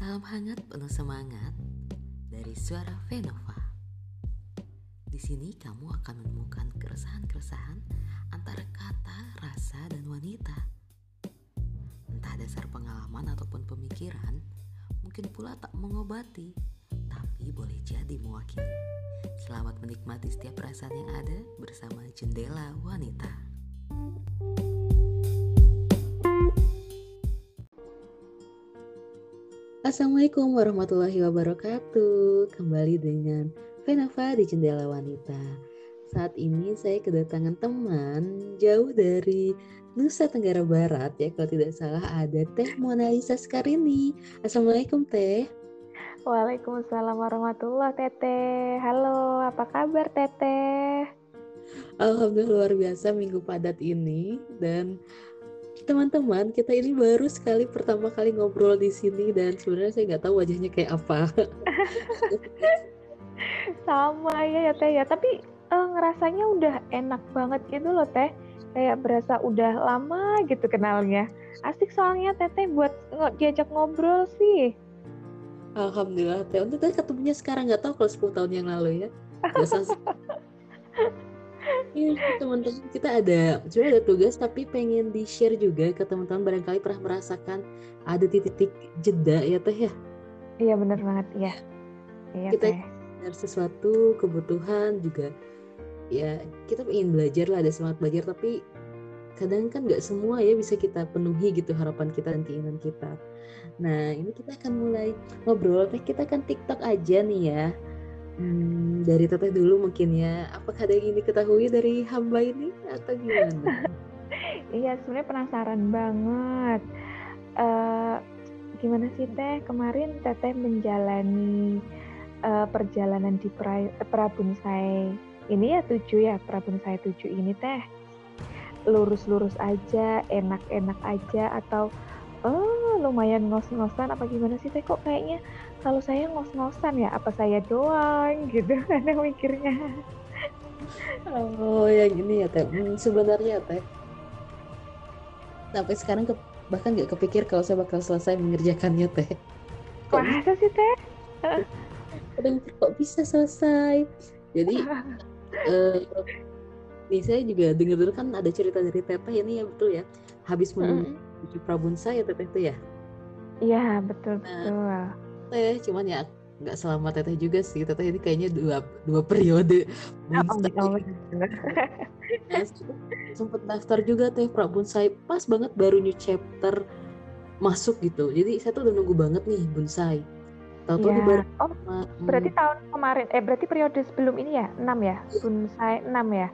Salam hangat penuh semangat dari suara Venova. Di sini kamu akan menemukan keresahan-keresahan antara kata, rasa, dan wanita. Entah dasar pengalaman ataupun pemikiran, mungkin pula tak mengobati, tapi boleh jadi mewakili. Selamat menikmati setiap perasaan yang ada bersama Jendela Wanita. Assalamualaikum warahmatullahi wabarakatuh. Kembali dengan Venava di Jendela Wanita. Saat ini saya kedatangan teman jauh dari Nusa Tenggara Barat ya kalau tidak salah ada Teh Mona Lisa Skarini. Assalamualaikum Teh. Waalaikumsalam warahmatullahi Teteh. Halo, apa kabar Teteh? Alhamdulillah luar biasa minggu padat ini dan teman-teman kita ini baru sekali pertama kali ngobrol di sini dan sebenarnya saya nggak tahu wajahnya kayak apa. Sama ya ya teh ya tapi uh, ngerasanya udah enak banget gitu loh teh kayak berasa udah lama gitu kenalnya asik soalnya teteh buat diajak ngobrol sih. Alhamdulillah teh untuk teh ketemunya sekarang nggak tahu kalau 10 tahun yang lalu ya. Biasa Iya teman-teman kita ada sebenarnya ada tugas tapi pengen di share juga ke teman-teman barangkali pernah merasakan ada titik-titik jeda ya teh ya. Iya benar banget ya. Iya kita teh. sesuatu kebutuhan juga ya kita ingin belajar lah ada semangat belajar tapi kadang kan nggak semua ya bisa kita penuhi gitu harapan kita dan keinginan kita. Nah ini kita akan mulai ngobrol teh kita kan TikTok aja nih ya Hmm, dari teteh dulu mungkin ya. Apakah ada yang ingin diketahui dari hamba ini atau gimana? iya, sebenarnya penasaran banget. Uh, gimana sih teh kemarin teteh menjalani uh, perjalanan di pra, Prabunsai ini ya tujuh ya Prabunsai tujuh ini teh lurus-lurus aja, enak-enak aja atau oh lumayan ngos-ngosan apa gimana sih teh kok kayaknya kalau saya ngos-ngosan ya apa saya doang gitu ada mikirnya. Oh yang ini ya teh. Hmm, sebenarnya teh. Sampai sekarang ke, bahkan nggak kepikir kalau saya bakal selesai mengerjakannya teh. Kok masa sih teh. Kadang kok bisa selesai? Jadi uh, nih saya juga dengar dulu kan ada cerita dari teteh ini ya betul ya. Habis menuju mm. Prabunsa ya teteh itu ya? Iya betul nah, betul teteh cuman ya nggak selama teteh juga sih. Teteh ini kayaknya dua dua periode. Oh, oh, sempet daftar juga teh Bonsai pas banget baru new chapter masuk gitu. Jadi saya tuh udah nunggu banget nih bonsai tahu-tahu ya. baru oh berarti hmm. tahun kemarin eh berarti periode sebelum ini ya? Enam ya? Bonsai enam ya?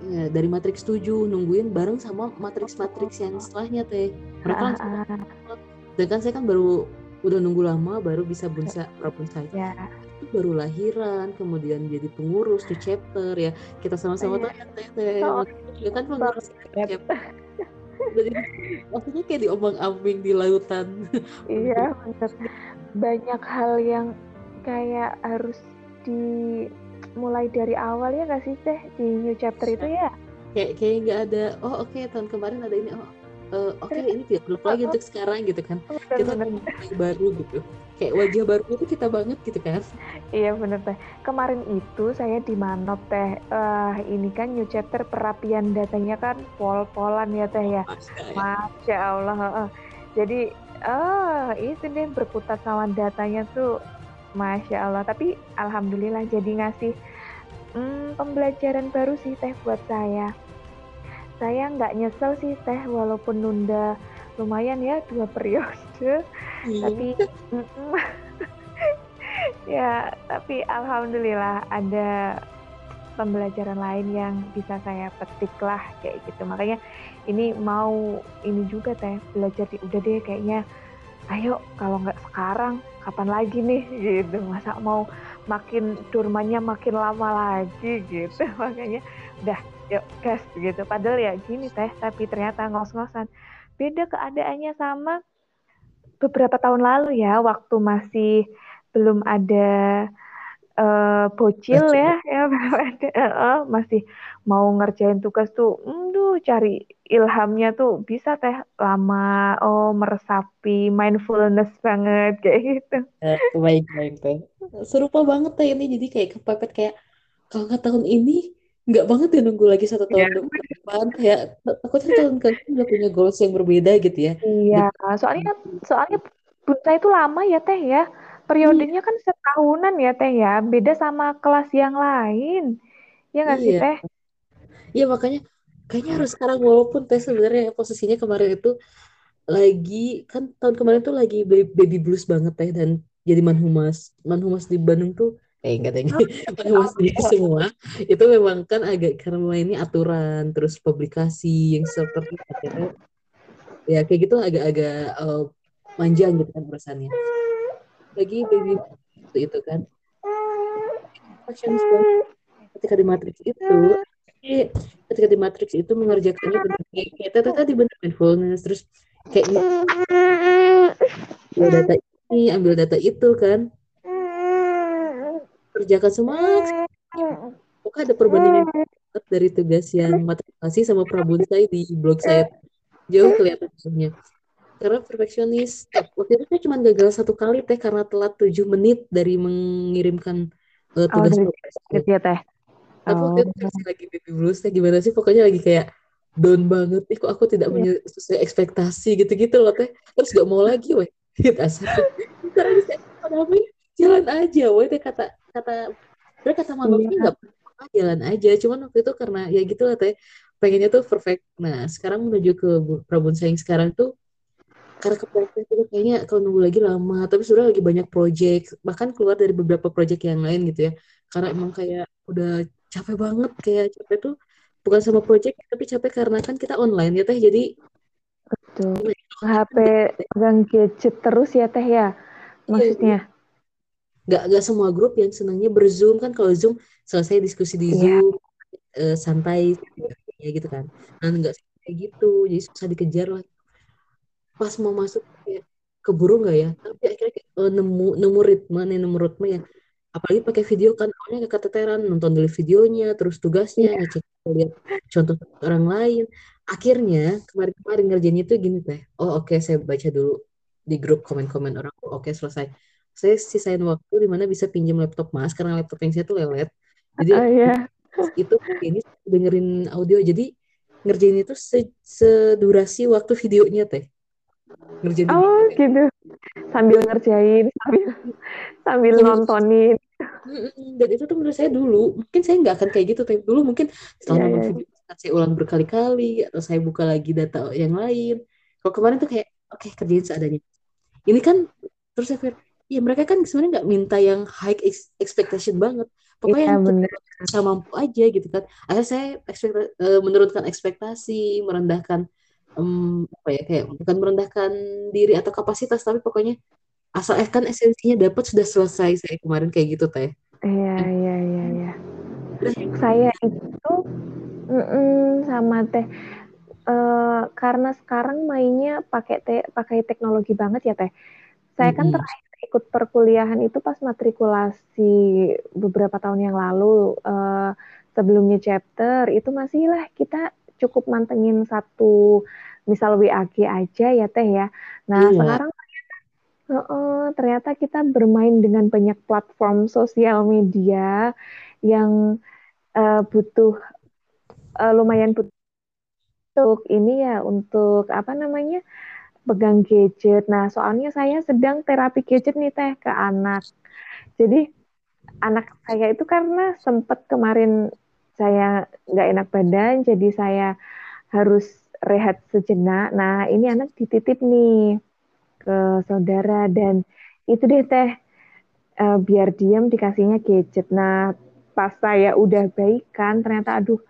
Ya, dari Matrix 7 nungguin bareng sama Matrix-Matrix yang setelahnya teh. Mereka ah, ah. dan kan saya kan baru udah nunggu lama baru bisa bunsa Rapunzel. Ya. itu baru lahiran kemudian jadi pengurus di chapter ya. Kita sama-sama tanya oh, ya kan pengurus chapter. Jadi maksudnya kayak diombang-ambing di lautan. Iya benar banyak hal yang kayak harus dimulai dari awal ya nggak sih teh? Di new chapter itu ya? Kayak kayak nggak ada oh oke okay, tahun kemarin ada ini oh uh, oke okay, ini tidak perlu lagi untuk sekarang gitu kan. Bener, kita baru gitu. Kayak wajah baru itu kita banget gitu kan. Iya bener teh. Kemarin itu saya di Manop teh. Uh, ini kan new chapter perapian datanya kan pol-polan ya teh ya? Masya, Masya Allah uh, jadi ah uh, itu deh berputar sama datanya tuh. Masya Allah. Tapi Alhamdulillah jadi ngasih hmm, pembelajaran baru sih teh buat saya saya nggak nyesel sih teh. Walaupun nunda lumayan ya dua periode. Hmm. tapi ya tapi alhamdulillah ada pembelajaran lain yang bisa saya petik lah kayak gitu. Makanya ini mau ini juga teh belajar di udah deh kayaknya. Ayo kalau nggak sekarang kapan lagi nih? Gitu. Masa mau makin durmanya makin lama lagi gitu. Makanya udah yuk gas gitu. Padahal ya gini teh tapi ternyata ngos-ngosan. Beda keadaannya sama beberapa tahun lalu ya waktu masih belum ada uh, bocil ya ya uh, masih mau ngerjain tugas tuh duh cari ilhamnya tuh bisa teh lama oh meresapi mindfulness banget kayak gitu. Uh, baik baik teh. Serupa banget teh ini jadi kayak kepepet kayak kalau nggak tahun ini nggak banget ya nunggu lagi satu tahun yeah. depan. Kayak takutnya tahun ke udah punya goals yang berbeda gitu ya. Iya soalnya soalnya Bunta itu lama ya teh ya. Periodenya kan setahunan ya teh ya. Beda sama kelas yang lain. Ya nggak sih iya. teh? Iya makanya kayaknya harus sekarang walaupun teh sebenarnya posisinya kemarin itu lagi kan tahun kemarin tuh lagi baby blues banget teh dan jadi manhumas. Manhumas di Bandung tuh eh enggak deh manhumas di semua. Itu memang kan agak karena ini aturan terus publikasi yang seperti itu ya kayak gitu agak-agak uh, manjang gitu kan urusannya. Lagi baby itu, itu kan. Ketika di matrix itu ketika di matrix itu mengerjakannya benar kayak tata tadi benar mindfulness terus kayak ambil data ini ambil data itu kan kerjakan semua kok ada perbandingan dari tugas yang matrikulasi sama prabunsai di blog saya? Jauh kelihatan sebenarnya karena perfeksionis. Waktu itu saya cuma gagal satu kali teh karena telat tujuh menit dari mengirimkan uh, tugas oh, gitu ya teh? Tapi waktu itu masih lagi baby blues teh. Gimana sih? Pokoknya lagi kayak down banget. Ih kok aku tidak yeah. sesuai ekspektasi gitu-gitu loh teh. Terus gak mau lagi weh. Gitu asal terus apa jalan aja weh teh kata kata dia kata yeah. nggak apa jalan aja cuman waktu itu karena ya gitu lah teh. Pengennya tuh perfect. Nah sekarang menuju ke Prabun Sayang sekarang tuh karena kepepet itu kayaknya kalau nunggu lagi lama tapi sudah lagi banyak project bahkan keluar dari beberapa project yang lain gitu ya. Karena emang kayak udah capek banget kayak capek tuh bukan sama project tapi capek karena kan kita online ya teh. Jadi betul. HP pegang gadget terus ya teh ya maksudnya nggak nggak semua grup yang senangnya berzoom. Kan kalau zoom selesai diskusi di yeah. zoom uh, santai ya gitu kan. Nah nggak kayak gitu. Jadi susah dikejar lah. Pas mau masuk kayak keburu nggak ya? Tapi akhirnya kayak, uh, nemu nemu ritme nih nemu ritme yang apalagi pakai video kan awalnya keteteran. Nonton dulu videonya terus tugasnya yeah. ngecek lihat contoh orang lain. Akhirnya kemarin-kemarin ngerjainnya itu gini teh. Oh oke okay, saya baca dulu di grup komen-komen orang. Oh, oke okay, selesai saya sisain waktu di mana bisa pinjam laptop mas karena laptop yang saya tuh lelet. Jadi uh, yeah. itu ini dengerin audio jadi ngerjain itu se sedurasi waktu videonya teh. Ngerjain oh gitu, gitu. sambil ngerjain sambil sambil nontonin. Dan itu tuh menurut saya dulu mungkin saya nggak akan kayak gitu tapi dulu mungkin setelah yeah, nonton video saya ulang berkali-kali atau saya buka lagi data yang lain. Kalau kemarin tuh kayak oke okay, kerjain seadanya. Ini kan terus saya pikir ya mereka kan sebenarnya nggak minta yang high expectation banget. Pokoknya yeah, yang bisa mampu aja gitu kan. Akhirnya saya expect, uh, menurunkan ekspektasi merendahkan um, apa ya kayak bukan merendahkan diri atau kapasitas tapi pokoknya asal eh kan esensinya dapat sudah selesai saya kemarin kayak gitu teh. Iya iya iya iya. Saya itu mm -mm, sama teh. Uh, karena sekarang mainnya pakai te pakai teknologi banget ya teh. Saya mm -hmm. kan terakhir ikut perkuliahan itu pas matrikulasi beberapa tahun yang lalu uh, sebelumnya chapter itu masih lah kita cukup mantengin satu misal WAG aja ya teh ya. Nah iya. sekarang ternyata, uh, ternyata kita bermain dengan banyak platform sosial media yang uh, butuh uh, lumayan butuh untuk ini ya untuk apa namanya pegang gadget. Nah soalnya saya sedang terapi gadget nih teh ke anak. Jadi anak saya itu karena sempat kemarin saya nggak enak badan, jadi saya harus rehat sejenak. Nah, ini anak dititip nih ke saudara dan itu deh teh uh, biar diam dikasihnya gadget. Nah, pas saya udah baikan ternyata aduh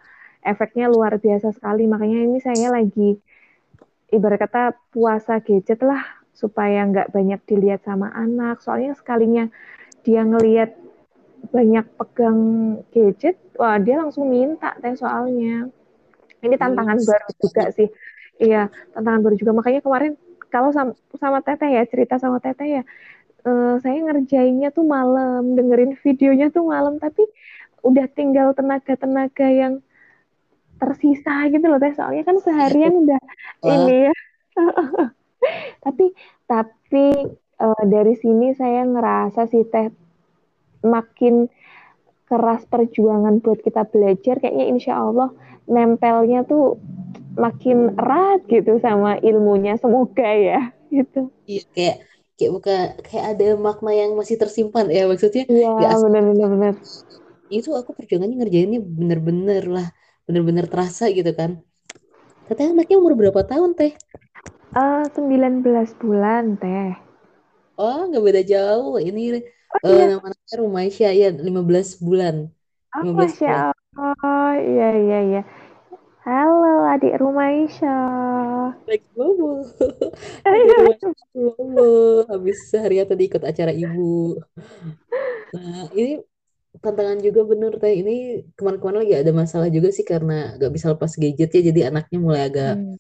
efeknya luar biasa sekali. Makanya ini saya lagi ibarat kata puasa gadget lah supaya nggak banyak dilihat sama anak. Soalnya sekalinya dia ngelihat banyak pegang gadget, wah dia langsung minta teh soalnya. Ini tantangan yes. baru juga sih. Iya, tantangan baru juga. Makanya kemarin kalau sama, sama Teteh ya, cerita sama Teteh ya, uh, saya ngerjainnya tuh malam, dengerin videonya tuh malam, tapi udah tinggal tenaga-tenaga yang tersisa gitu loh teh. Soalnya kan seharian udah Wah. ini. Ya. tapi tapi uh, dari sini saya ngerasa sih teh makin keras perjuangan buat kita belajar. Kayaknya insya Allah nempelnya tuh makin erat gitu sama ilmunya. Semoga ya gitu. Iya kayak kayak buka kayak ada makna yang masih tersimpan ya. Maksudnya iya benar benar benar. Itu aku perjuangannya ngerjainnya bener-bener lah bener-bener terasa gitu kan katanya anaknya umur berapa tahun teh uh, 19 bulan teh oh nggak beda jauh ini oh, uh, iya. nama anaknya Rumaisya ya 15 bulan oh, 15 Masya bulan. Oh iya iya iya Halo adik Rumaisya. Lagi bobo. bobo. Habis seharian tadi ikut acara ibu. Nah ini tantangan juga bener teh. Ini kemarin-kemarin lagi ada masalah juga sih karena gak bisa lepas gadget ya. Jadi anaknya mulai agak hmm.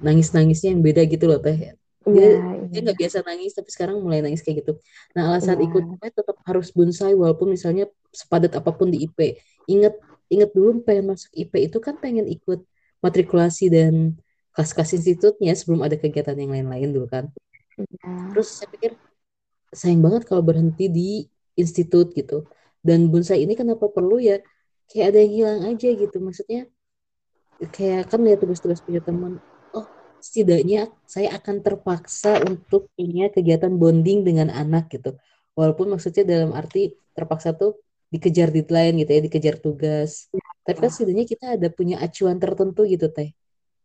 nangis-nangisnya yang beda gitu loh teh. Dia ya, dia nggak biasa nangis tapi sekarang mulai nangis kayak gitu. Nah alasan ya. ikut tetap harus bonsai walaupun misalnya sepadat apa pun di IP. Ingat inget dulu pengen masuk IP itu kan pengen ikut matrikulasi dan kelas-kelas institutnya sebelum ada kegiatan yang lain-lain dulu kan. Ya. Terus saya pikir sayang banget kalau berhenti di institut gitu. Dan bonsai ini kenapa perlu ya? Kayak ada yang hilang aja gitu. Maksudnya kayak kan lihat tugas-tugas punya teman. Oh, setidaknya saya akan terpaksa untuk punya kegiatan bonding dengan anak gitu. Walaupun maksudnya dalam arti terpaksa tuh dikejar deadline gitu ya, dikejar tugas. Tapi kan setidaknya kita ada punya acuan tertentu gitu teh,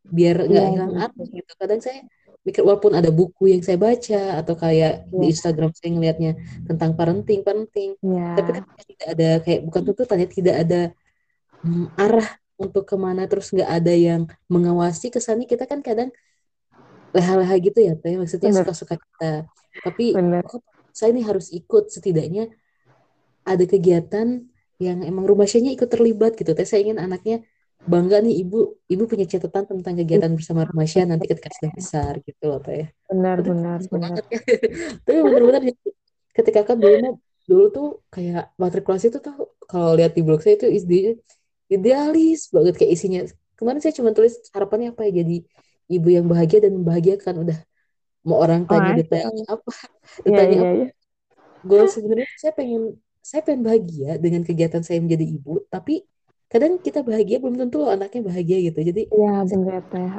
biar nggak yeah. hilang arti gitu. Kadang saya mikir walaupun ada buku yang saya baca atau kayak yeah. di Instagram saya ngelihatnya tentang parenting, parenting, yeah. tapi kan tidak ada kayak bukan tuntutan ya, tidak ada hmm, arah untuk ke mana. Terus nggak ada yang mengawasi kesannya. Kita kan kadang leha-leha gitu ya teh. Maksudnya suka-suka kita. Tapi oh, saya ini harus ikut setidaknya ada kegiatan yang emang rumah ikut terlibat gitu. Teh. Saya ingin anaknya bangga nih ibu ibu punya catatan tentang kegiatan bersama rumah nanti ketika sudah besar gitu loh teh. Benar benar benar. Ya. Tapi benar-benar ketika kan dulu dulu tuh kayak matrikulasi itu tuh kalau lihat di blog saya itu ide idealis banget kayak isinya. Kemarin saya cuma tulis harapannya apa ya jadi ibu yang bahagia dan membahagiakan udah mau orang tanya oh, detailnya apa iya, ditanya ya, ya, ya. apa gue sebenarnya saya pengen saya pengen bahagia dengan kegiatan saya menjadi ibu, tapi kadang kita bahagia belum tentu loh anaknya bahagia gitu. Jadi ya benar teh.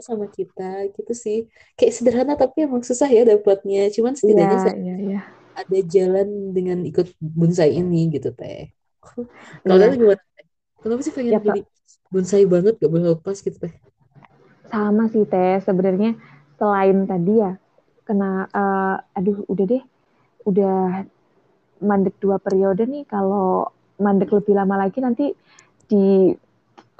sama kita gitu sih. Kayak sederhana tapi emang susah ya dapatnya. Cuman setidaknya ya, saya ya, ya. ada jalan dengan ikut bonsai ini gitu teh. Kalau ya. gimana? Kenapa sih pengen ya, jadi bonsai banget gak boleh lepas gitu teh? Sama sih teh. Sebenarnya selain tadi ya kena uh, aduh udah deh udah mandek dua periode nih kalau mandek lebih lama lagi nanti di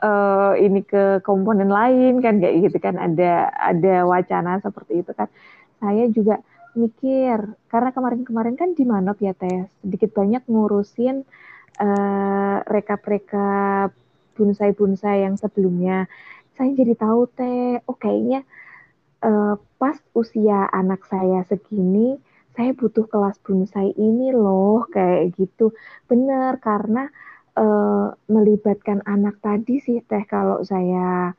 uh, ini ke komponen lain kan kayak gitu kan. Ada ada wacana seperti itu kan. Saya juga mikir karena kemarin-kemarin kan di Manop ya teh sedikit banyak ngurusin uh, rekap-rekap bonsai-bonsai yang sebelumnya. Saya jadi tahu teh oh kayaknya uh, pas usia anak saya segini saya butuh kelas bonsai ini loh kayak gitu. Benar karena uh, melibatkan anak tadi sih teh kalau saya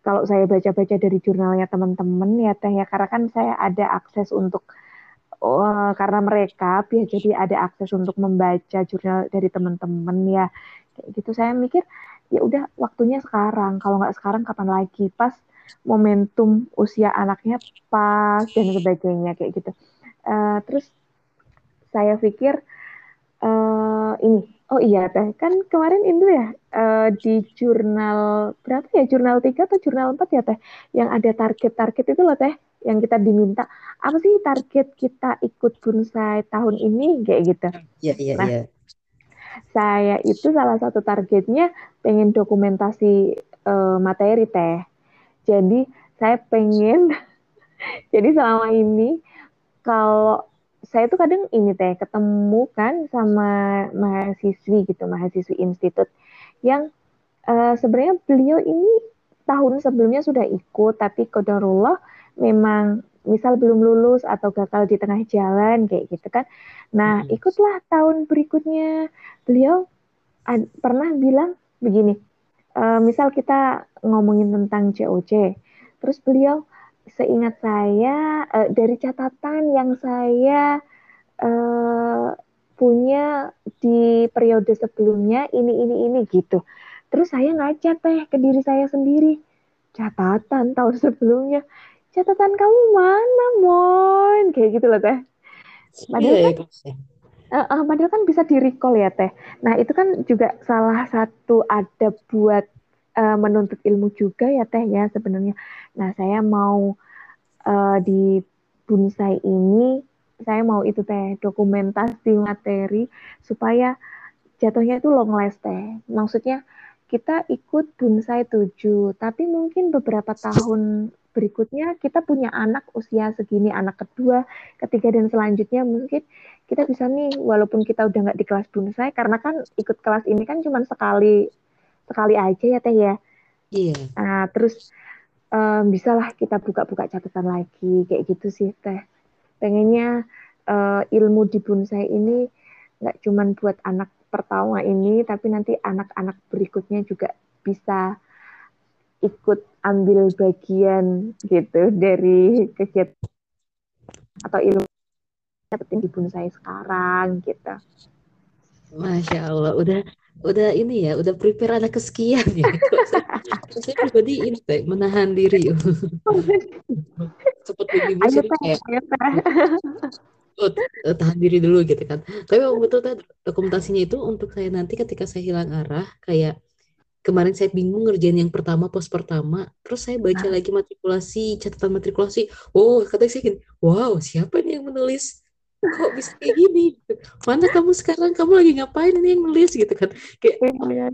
kalau saya baca-baca dari jurnalnya teman-teman ya teh ya. Karena kan saya ada akses untuk uh, karena mereka ya jadi ada akses untuk membaca jurnal dari teman-teman ya. Kayak gitu saya mikir ya udah waktunya sekarang. Kalau nggak sekarang kapan lagi? Pas momentum usia anaknya pas dan sebagainya kayak gitu Uh, terus saya pikir uh, ini, oh iya teh, kan kemarin itu ya uh, di jurnal berapa ya jurnal tiga atau jurnal empat ya teh, yang ada target-target itu loh teh, yang kita diminta apa sih target kita ikut bonsai tahun ini kayak gitu. Iya iya nah, iya. Saya itu salah satu targetnya pengen dokumentasi uh, materi teh. Jadi saya pengen jadi selama ini kalau saya tuh kadang ini teh ketemu kan sama mahasiswi gitu, mahasiswi institut yang uh, sebenarnya beliau ini tahun sebelumnya sudah ikut, tapi kodarullah memang misal belum lulus atau gagal di tengah jalan kayak gitu kan. Nah, hmm. ikutlah tahun berikutnya. Beliau pernah bilang begini, uh, misal kita ngomongin tentang COC, terus beliau seingat saya uh, dari catatan yang saya uh, punya di periode sebelumnya ini ini ini gitu. Terus saya ngaca teh ke diri saya sendiri catatan tahun sebelumnya catatan kamu mana mon? Kayak gitu loh teh. Padahal iya, kan uh, uh, padahal kan bisa di recall ya teh. Nah itu kan juga salah satu adab buat uh, menuntut ilmu juga ya teh ya sebenarnya nah saya mau uh, di bunsai ini saya mau itu teh dokumentasi materi supaya jatuhnya itu long last teh maksudnya kita ikut bonsai 7, tapi mungkin beberapa tahun berikutnya kita punya anak usia segini, anak kedua, ketiga, dan selanjutnya mungkin kita bisa nih, walaupun kita udah nggak di kelas bonsai, karena kan ikut kelas ini kan cuma sekali sekali aja ya Teh ya. Iya. Nah, terus um, bisalah kita buka-buka catatan lagi, kayak gitu sih Teh. Pengennya uh, ilmu di bonsai ini nggak cuma buat anak pertama ini, tapi nanti anak-anak berikutnya juga bisa ikut ambil bagian gitu dari kegiatan atau ilmu dapetin di saya sekarang gitu. Masya Allah, udah udah ini ya, udah prepare anak kesekian ya. saya pribadi ini teh menahan diri. Seperti ibu kayak oh, tahan diri dulu gitu kan tapi waktu betul tadi dokumentasinya itu untuk saya nanti ketika saya hilang arah kayak kemarin saya bingung ngerjain yang pertama pos pertama terus saya baca nah. lagi matrikulasi catatan matrikulasi oh katanya saya gini wow siapa nih yang menulis kok bisa kayak gini mana kamu sekarang kamu lagi ngapain ini yang nulis gitu kan kayak iya,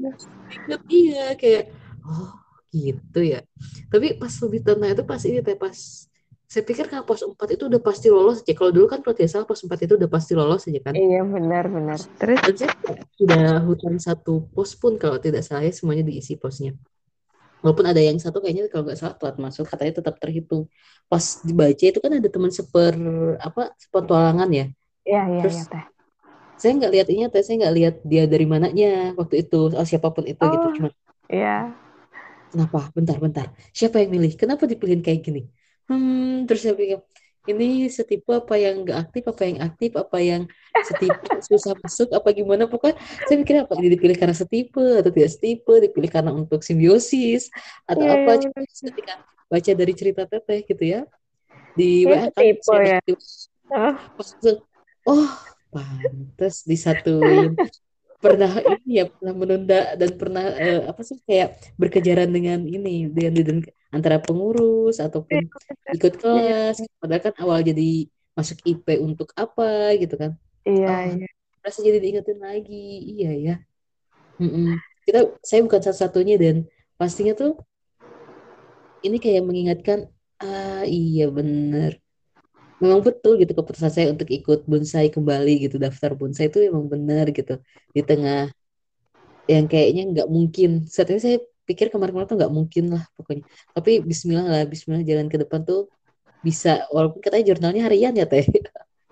inget iya kayak oh gitu ya tapi pas lebih tenang itu pas ini teh pas saya pikir kalau pos 4 itu udah pasti lolos aja. Kalau dulu kan kalau tidak salah pos 4 itu udah pasti lolos aja kan. Iya benar benar. Terus sudah hutan satu pos pun kalau tidak salah ya semuanya diisi posnya. Walaupun ada yang satu kayaknya kalau nggak salah telat masuk katanya tetap terhitung. Pas dibaca itu kan ada teman seper apa sepetualangan ya. Iya iya Terus, ya, teh. Saya nggak lihat ini, teh saya nggak lihat dia dari mananya waktu itu, oh, siapa pun itu gitu. oh, gitu cuma. Iya. Kenapa? Bentar bentar. Siapa yang milih? Kenapa dipilihin kayak gini? hmm terus saya pikir ini setipe apa yang nggak aktif apa yang aktif apa yang setipe susah masuk apa gimana? Pokoknya saya pikir apa ini dipilih karena setipe atau tidak setipe dipilih karena untuk simbiosis atau yeah, apa? yeah. Cuma ketika baca dari cerita teteh gitu ya. Di WA kan ya. oh. Pantas disatuin. Pernah ini ya pernah menunda dan pernah uh, apa sih kayak berkejaran dengan ini dengan, dengan antara pengurus ataupun iya, ikut kelas. Padahal kan awal jadi masuk IP untuk apa gitu kan. Iya oh, iya. rasa jadi diingetin lagi. Iya ya Mm-mm. kita saya bukan satu-satunya dan. Pastinya tuh ini kayak mengingatkan ah iya bener. Memang betul gitu keputusan saya untuk ikut bonsai kembali gitu daftar bonsai itu memang benar gitu. Di tengah yang kayaknya nggak mungkin. Saat ini saya pikir kemarin-kemarin tuh nggak mungkin lah pokoknya. Tapi Bismillah lah Bismillah jalan ke depan tuh bisa. Walaupun katanya jurnalnya harian ya teh?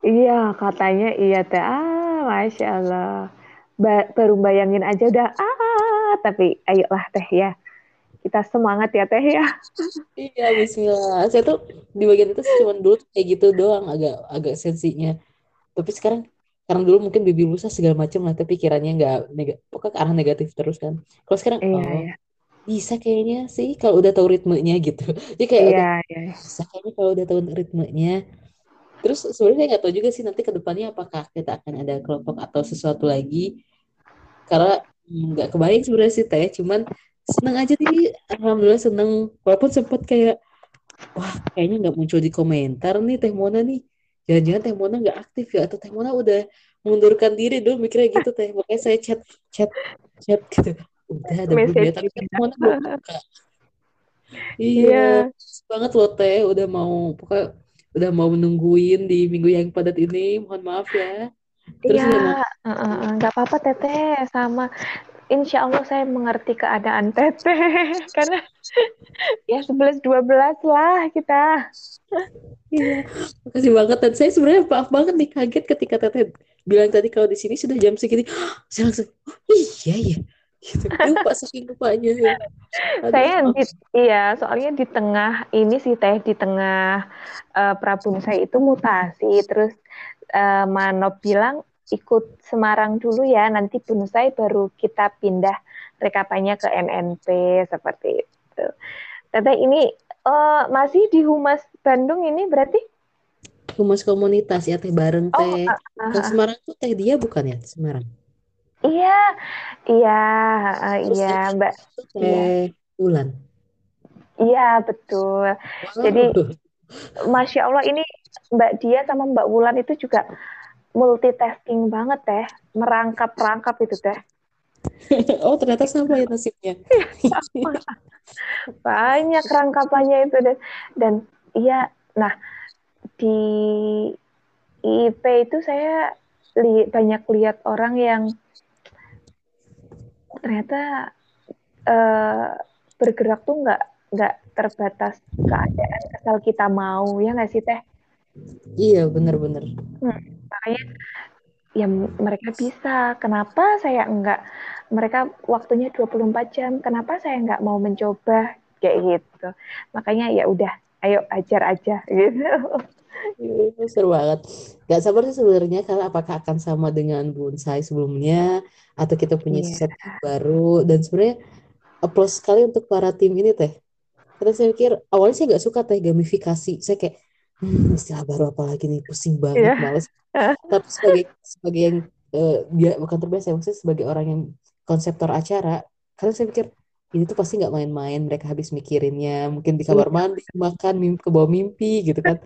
Iya katanya iya teh. Ah masya Allah. Ba baru bayangin aja udah ah tapi ayolah teh ya. Kita semangat ya teh ya. Iya Bismillah. Saya tuh di bagian itu cuma dulu kayak gitu doang agak agak sensinya. Tapi sekarang karena dulu mungkin bibi lusa segala macam lah tapi pikirannya nggak neg pokoknya ke arah negatif terus kan. Kalau sekarang iya, oh. iya. Bisa kayaknya sih kalau udah tahu ritmenya gitu. Jadi kayak iya, iya. bisa kayaknya kalau udah tahu ritmenya. Terus sebenarnya nggak tahu juga sih nanti ke depannya apakah kita akan ada kelompok atau sesuatu lagi. Karena nggak kebayang sebenarnya sih teh. Cuman seneng aja sih. Alhamdulillah seneng. Walaupun sempat kayak wah kayaknya nggak muncul di komentar nih Teh Mona nih. Jangan-jangan Teh Mona nggak aktif ya atau Teh Mona udah mengundurkan diri. Dulu mikirnya gitu Teh. Makanya saya chat chat chat gitu udah ada ya tapi Mona belum buka? Iya yeah. banget loh Teh. Udah mau pokoknya udah mau menungguin di minggu yang padat ini. Mohon maaf ya. Terus Iya, nggak apa-apa Teteh, sama. Insya Allah saya mengerti keadaan Teteh karena ya 11 12 lah kita. Iya, makasih banget. Dan saya sebenarnya maaf banget nih kaget ketika Teteh bilang tadi kalau di sini sudah jam segini. saya langsung, oh iya ya. Gitu. Lupa lupanya ya. saya di, iya, soalnya di tengah ini sih Teh, di tengah uh, Prabu saya itu mutasi. Terus uh, Manop bilang ikut Semarang dulu ya, nanti saya baru kita pindah rekapannya ke NNP seperti itu. Teteh ini uh, masih di Humas Bandung ini berarti? Humas komunitas ya teh bareng teh. Oh, uh, uh, Semarang tuh teh dia bukan ya Semarang? Iya, iya, uh, iya Mbak. Iya. Bulan. Iya betul. Wow. Jadi Masya Allah ini Mbak Dia sama Mbak Wulan itu juga multitasking banget teh, merangkap-rangkap itu teh. oh ternyata sama ya nasibnya. Banyak rangkapannya itu dan dan iya nah di IP itu saya li, banyak lihat orang yang ternyata uh, bergerak tuh nggak nggak terbatas keadaan asal kita mau ya nggak sih teh? Iya benar-benar. Hmm, makanya ya mereka bisa. Kenapa saya enggak? Mereka waktunya 24 jam. Kenapa saya enggak mau mencoba kayak gitu? Makanya ya udah, ayo ajar aja gitu. Iya, seru banget. Gak sabar sih sebenarnya karena apakah akan sama dengan bonsai sebelumnya atau kita punya yeah. set baru dan sebenarnya applause sekali untuk para tim ini teh. Karena saya pikir awalnya saya nggak suka teh gamifikasi. Saya kayak hmm, istilah baru apa lagi nih pusing banget yeah. males tapi sebagai sebagai yang uh, dia bukan terbiasa maksudnya sebagai orang yang konseptor acara karena saya pikir ini tuh pasti nggak main-main mereka habis mikirinnya mungkin di kamar iya. mandi makan mimpi, ke bawah mimpi gitu kan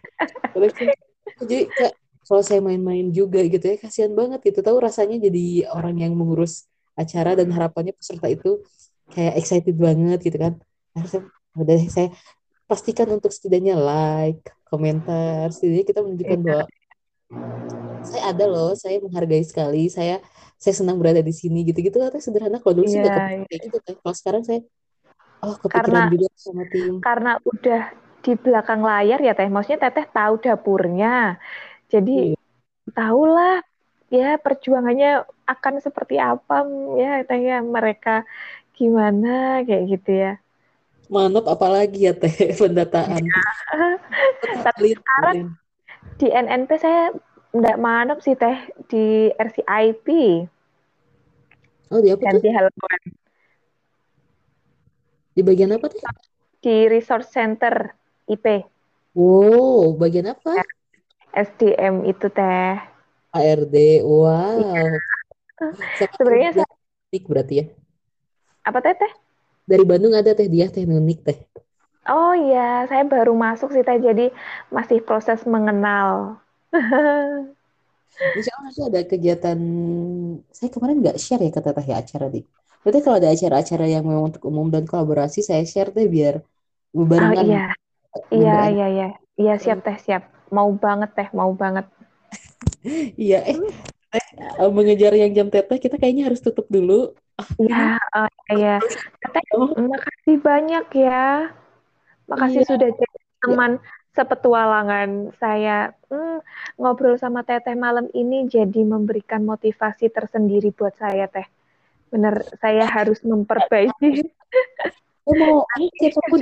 jadi kayak kalau saya main-main juga gitu ya kasihan banget gitu tahu rasanya jadi orang yang mengurus acara dan harapannya peserta itu kayak excited banget gitu kan harusnya udah saya pastikan untuk setidaknya like komentar setidaknya kita menunjukkan iya. bahwa saya ada loh, saya menghargai sekali, saya saya senang berada di sini gitu-gitu kan sederhana kalau dulu yeah, sih nggak iya, kepikiran yeah. gitu kan. Kalau sekarang saya oh kepikiran karena, juga sama tim. Karena udah di belakang layar ya Teh, maksudnya Teteh tahu dapurnya. Jadi yeah. tahulah ya perjuangannya akan seperti apa ya Teh ya mereka gimana kayak gitu ya. Manop apalagi ya Teh pendataan. Ya. Tapi sekarang di NNP saya enggak manap sih teh di RCIP. Oh, di apa Ganti halaman. Di bagian apa teh? Di Resource Center IP. Wow, bagian apa? SDM itu teh. ARD, wow. Ya. Sebenarnya saya... berarti ya? Apa teh teh? Dari Bandung ada teh dia teh unik teh. Oh iya, saya baru masuk sih Teh, jadi masih proses mengenal. Insya Allah ada kegiatan, saya kemarin nggak share ya kata Teh ya acara di. Berarti kalau ada acara-acara yang memang untuk umum dan kolaborasi, saya share deh biar barengan. Oh iya, iya, iya, iya, iya siap Teh, siap. Mau banget Teh, mau banget. Iya, eh, eh, mengejar yang jam teteh kita kayaknya harus tutup dulu. Iya, uh, iya. Teteh, makasih banyak ya. Makasih iya. sudah jadi teman iya. Sepetualangan saya. Hmm, ngobrol sama Teteh malam ini jadi memberikan motivasi tersendiri buat saya, Teh. Bener, saya harus memperbaiki. Oh, mau siapa pun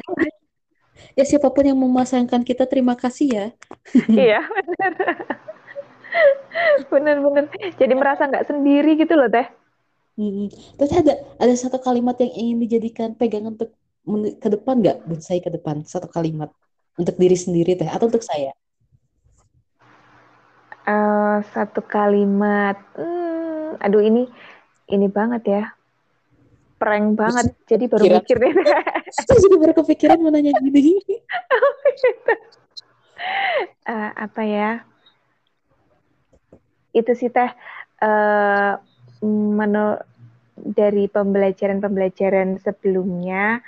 ya siapa pun yang memasangkan kita terima kasih ya. iya, benar. Benar-benar. Jadi merasa nggak sendiri gitu loh, Teh. Hmm. Terus ada ada satu kalimat yang ingin dijadikan pegangan untuk ke depan nggak buat saya ke depan satu kalimat untuk diri sendiri teh atau untuk saya? Uh, satu kalimat hmm, aduh ini ini banget ya. Prank banget Terus, jadi baru mikir deh. Jadi baru kepikiran mau nanya gini. Uh, apa ya? Itu sih teh uh, menurut dari pembelajaran-pembelajaran sebelumnya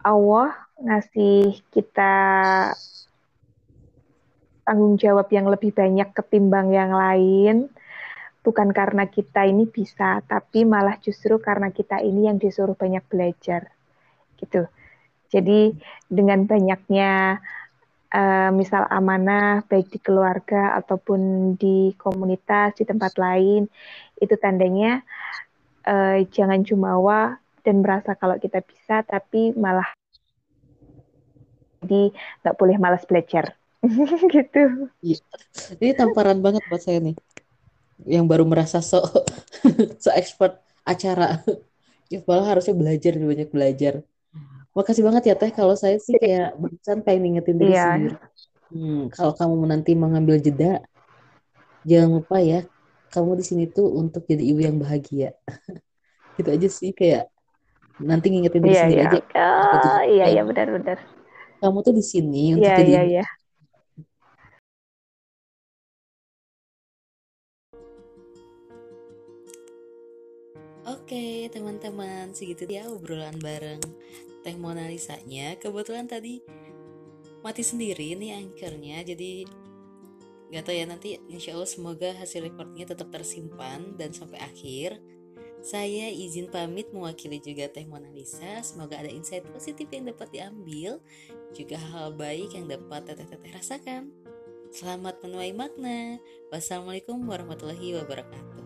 Allah ngasih kita tanggung jawab yang lebih banyak ketimbang yang lain. Bukan karena kita ini bisa tapi malah justru karena kita ini yang disuruh banyak belajar gitu. Jadi dengan banyaknya uh, misal amanah baik di keluarga ataupun di komunitas di tempat lain itu tandanya uh, jangan jumawa dan merasa kalau kita bisa tapi malah jadi nggak boleh malas belajar gitu. Iya. Ini tamparan banget buat saya nih. Yang baru merasa so so expert acara. Iqbal harusnya belajar banyak belajar. Makasih banget ya Teh kalau saya sih kayak barusan pengen ngingetin diri yeah. sendiri. Hmm, kalau kamu nanti mengambil jeda, jangan lupa ya, kamu di sini tuh untuk jadi ibu yang bahagia. gitu aja sih kayak nanti ngingetin diri yeah, sendiri yeah. aja. Oh, iya iya benar-benar. Kamu tuh di sini untuk yeah, jadi yeah, yeah. Oke teman-teman segitu dia obrolan bareng Teh Mona Lisa-nya Kebetulan tadi mati sendiri nih anchornya Jadi gak tau ya nanti insya Allah semoga hasil recordnya tetap tersimpan dan sampai akhir saya izin pamit mewakili juga Teh Mona Lisa. Semoga ada insight positif yang dapat diambil, juga hal, baik yang dapat teteh-teteh rasakan. Selamat menuai makna. Wassalamualaikum warahmatullahi wabarakatuh.